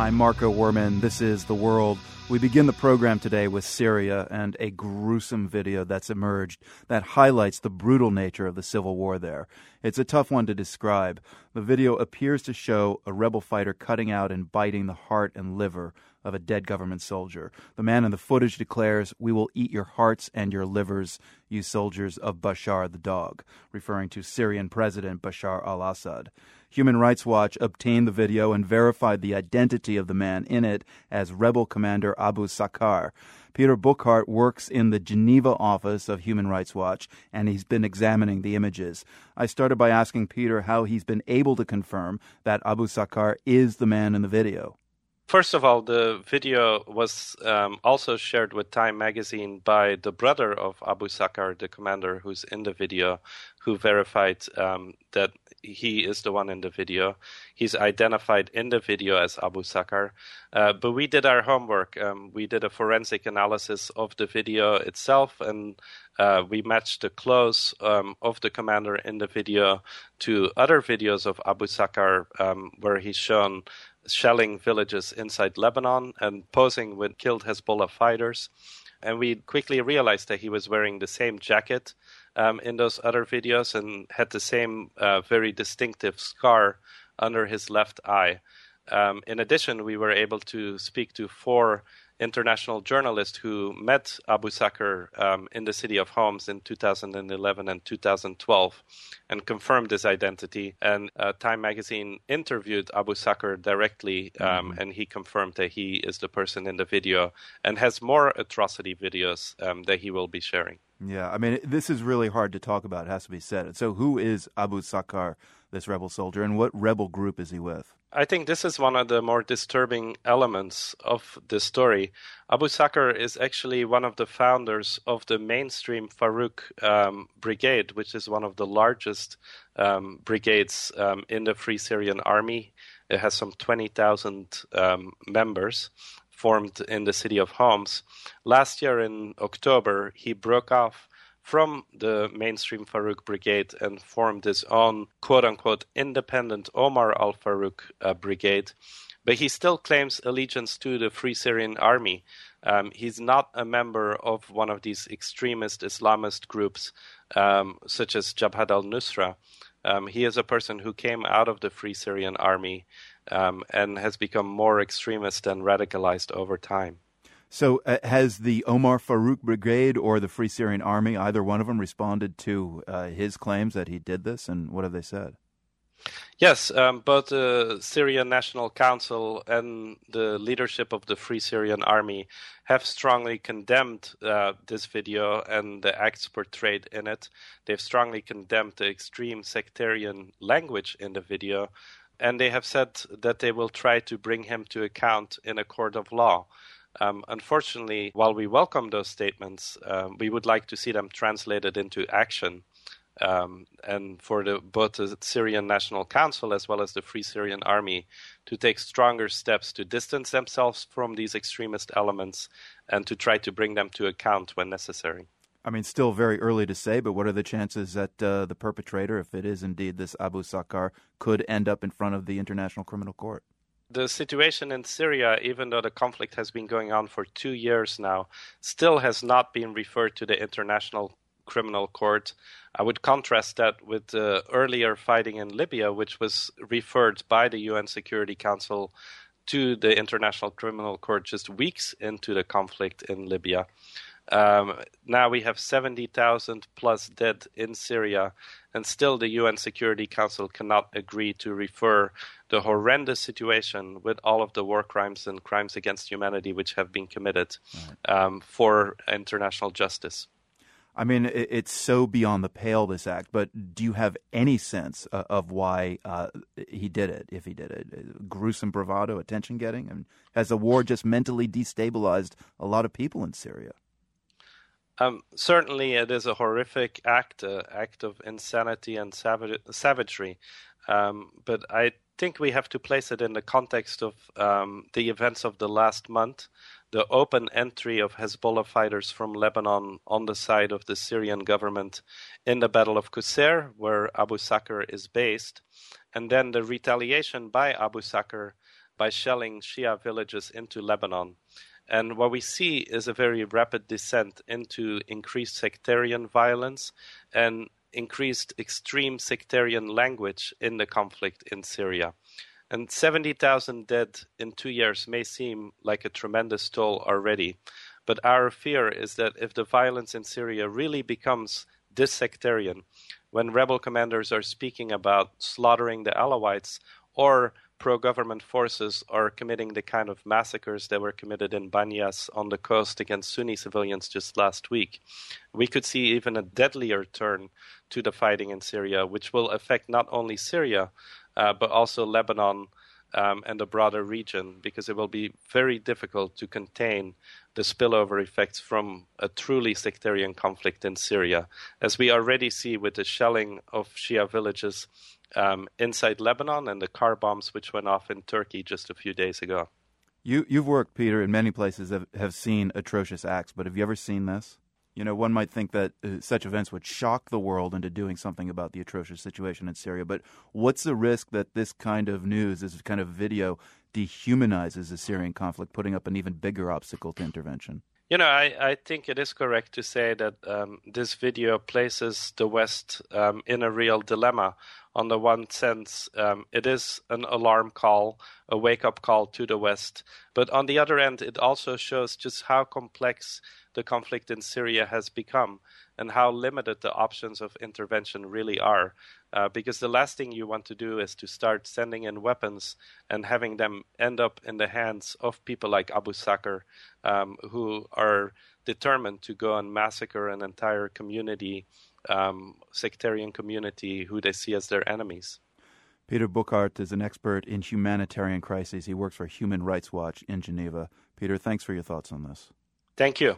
I'm Marco Werman. This is The World. We begin the program today with Syria and a gruesome video that's emerged that highlights the brutal nature of the civil war there. It's a tough one to describe. The video appears to show a rebel fighter cutting out and biting the heart and liver of a dead government soldier. The man in the footage declares, We will eat your hearts and your livers, you soldiers of Bashar the dog, referring to Syrian President Bashar al Assad. Human Rights Watch obtained the video and verified the identity of the man in it as rebel commander Abu Sakkar. Peter Bouckaert works in the Geneva office of Human Rights Watch, and he's been examining the images. I started by asking Peter how he's been able to confirm that Abu Sakkar is the man in the video. First of all, the video was um, also shared with Time magazine by the brother of Abu Sakkar, the commander who's in the video, who verified um, that he is the one in the video. He's identified in the video as Abu Sakkar. Uh, but we did our homework. Um, we did a forensic analysis of the video itself, and uh, we matched the clothes um, of the commander in the video to other videos of Abu Sakkar um, where he's shown shelling villages inside Lebanon and posing with killed Hezbollah fighters. And we quickly realized that he was wearing the same jacket um, in those other videos and had the same uh, very distinctive scar under his left eye. Um, in addition, we were able to speak to four international journalists who met Abu Sakkar um, in the city of Homs in 2011 and 2012 and confirmed his identity. And uh, Time magazine interviewed Abu Sakkar directly, um, mm-hmm. and he confirmed that he is the person in the video and has more atrocity videos um, that he will be sharing. Yeah, I mean, this is really hard to talk about, it has to be said. So, who is Abu Sakkar, this rebel soldier, and what rebel group is he with? I think this is one of the more disturbing elements of the story. Abu Sakkar is actually one of the founders of the mainstream Farouk um, Brigade, which is one of the largest um, brigades um, in the Free Syrian Army. It has some 20,000 um, members formed in the city of Homs. Last year in October, he broke off from the mainstream Farouk brigade and formed his own quote unquote independent Omar al Farouk uh, brigade. But he still claims allegiance to the Free Syrian Army. Um, he's not a member of one of these extremist Islamist groups, um, such as Jabhat al Nusra. Um, he is a person who came out of the Free Syrian Army um, and has become more extremist and radicalized over time. So, uh, has the Omar Farouk Brigade or the Free Syrian Army, either one of them, responded to uh, his claims that he did this, and what have they said? Yes, um, both the Syrian National Council and the leadership of the Free Syrian Army have strongly condemned uh, this video and the acts portrayed in it. They've strongly condemned the extreme sectarian language in the video, and they have said that they will try to bring him to account in a court of law. Um, unfortunately, while we welcome those statements, um, we would like to see them translated into action. Um, and for the, both the Syrian National Council as well as the Free Syrian Army to take stronger steps to distance themselves from these extremist elements and to try to bring them to account when necessary. I mean, still very early to say, but what are the chances that uh, the perpetrator, if it is indeed this Abu Sakkar, could end up in front of the International Criminal Court? The situation in Syria, even though the conflict has been going on for two years now, still has not been referred to the International Criminal Court. I would contrast that with the earlier fighting in Libya, which was referred by the UN Security Council to the International Criminal Court just weeks into the conflict in Libya. Um, now we have 70,000 plus dead in Syria, and still the UN Security Council cannot agree to refer the horrendous situation with all of the war crimes and crimes against humanity which have been committed um, for international justice. I mean, it's so beyond the pale, this act, but do you have any sense uh, of why uh, he did it, if he did it? Gruesome bravado, attention getting? And has the war just mentally destabilized a lot of people in Syria? Um, certainly, it is a horrific act, an act of insanity and savagery. Um, but I think we have to place it in the context of um, the events of the last month, the open entry of Hezbollah fighters from Lebanon on the side of the Syrian government in the Battle of Qusair, where Abu Sakkar is based, and then the retaliation by Abu Sakkar by shelling Shia villages into Lebanon. And what we see is a very rapid descent into increased sectarian violence and increased extreme sectarian language in the conflict in Syria. And 70,000 dead in two years may seem like a tremendous toll already. But our fear is that if the violence in Syria really becomes this sectarian, when rebel commanders are speaking about slaughtering the Alawites or pro government forces are committing the kind of massacres that were committed in Banyas on the coast against Sunni civilians just last week. We could see even a deadlier turn to the fighting in Syria, which will affect not only Syria, uh, but also Lebanon um, and the broader region, because it will be very difficult to contain the spillover effects from a truly sectarian conflict in Syria, as we already see with the shelling of Shia villages um, inside Lebanon and the car bombs which went off in Turkey just a few days ago. You, you've worked, Peter, in many places that have seen atrocious acts, but have you ever seen this? You know, one might think that uh, such events would shock the world into doing something about the atrocious situation in Syria, but what's the risk that this kind of news, this kind of video, dehumanizes the Syrian conflict, putting up an even bigger obstacle to intervention? You know, I, I think it is correct to say that um, this video places the West um, in a real dilemma. On the one sense, um, it is an alarm call, a wake up call to the West. But on the other end, it also shows just how complex the conflict in Syria has become and how limited the options of intervention really are. Uh, because the last thing you want to do is to start sending in weapons and having them end up in the hands of people like Abu Sakkar, um, who are determined to go and massacre an entire community, um, sectarian community, who they see as their enemies. Peter Bouckaert is an expert in humanitarian crises. He works for Human Rights Watch in Geneva. Peter, thanks for your thoughts on this. Thank you.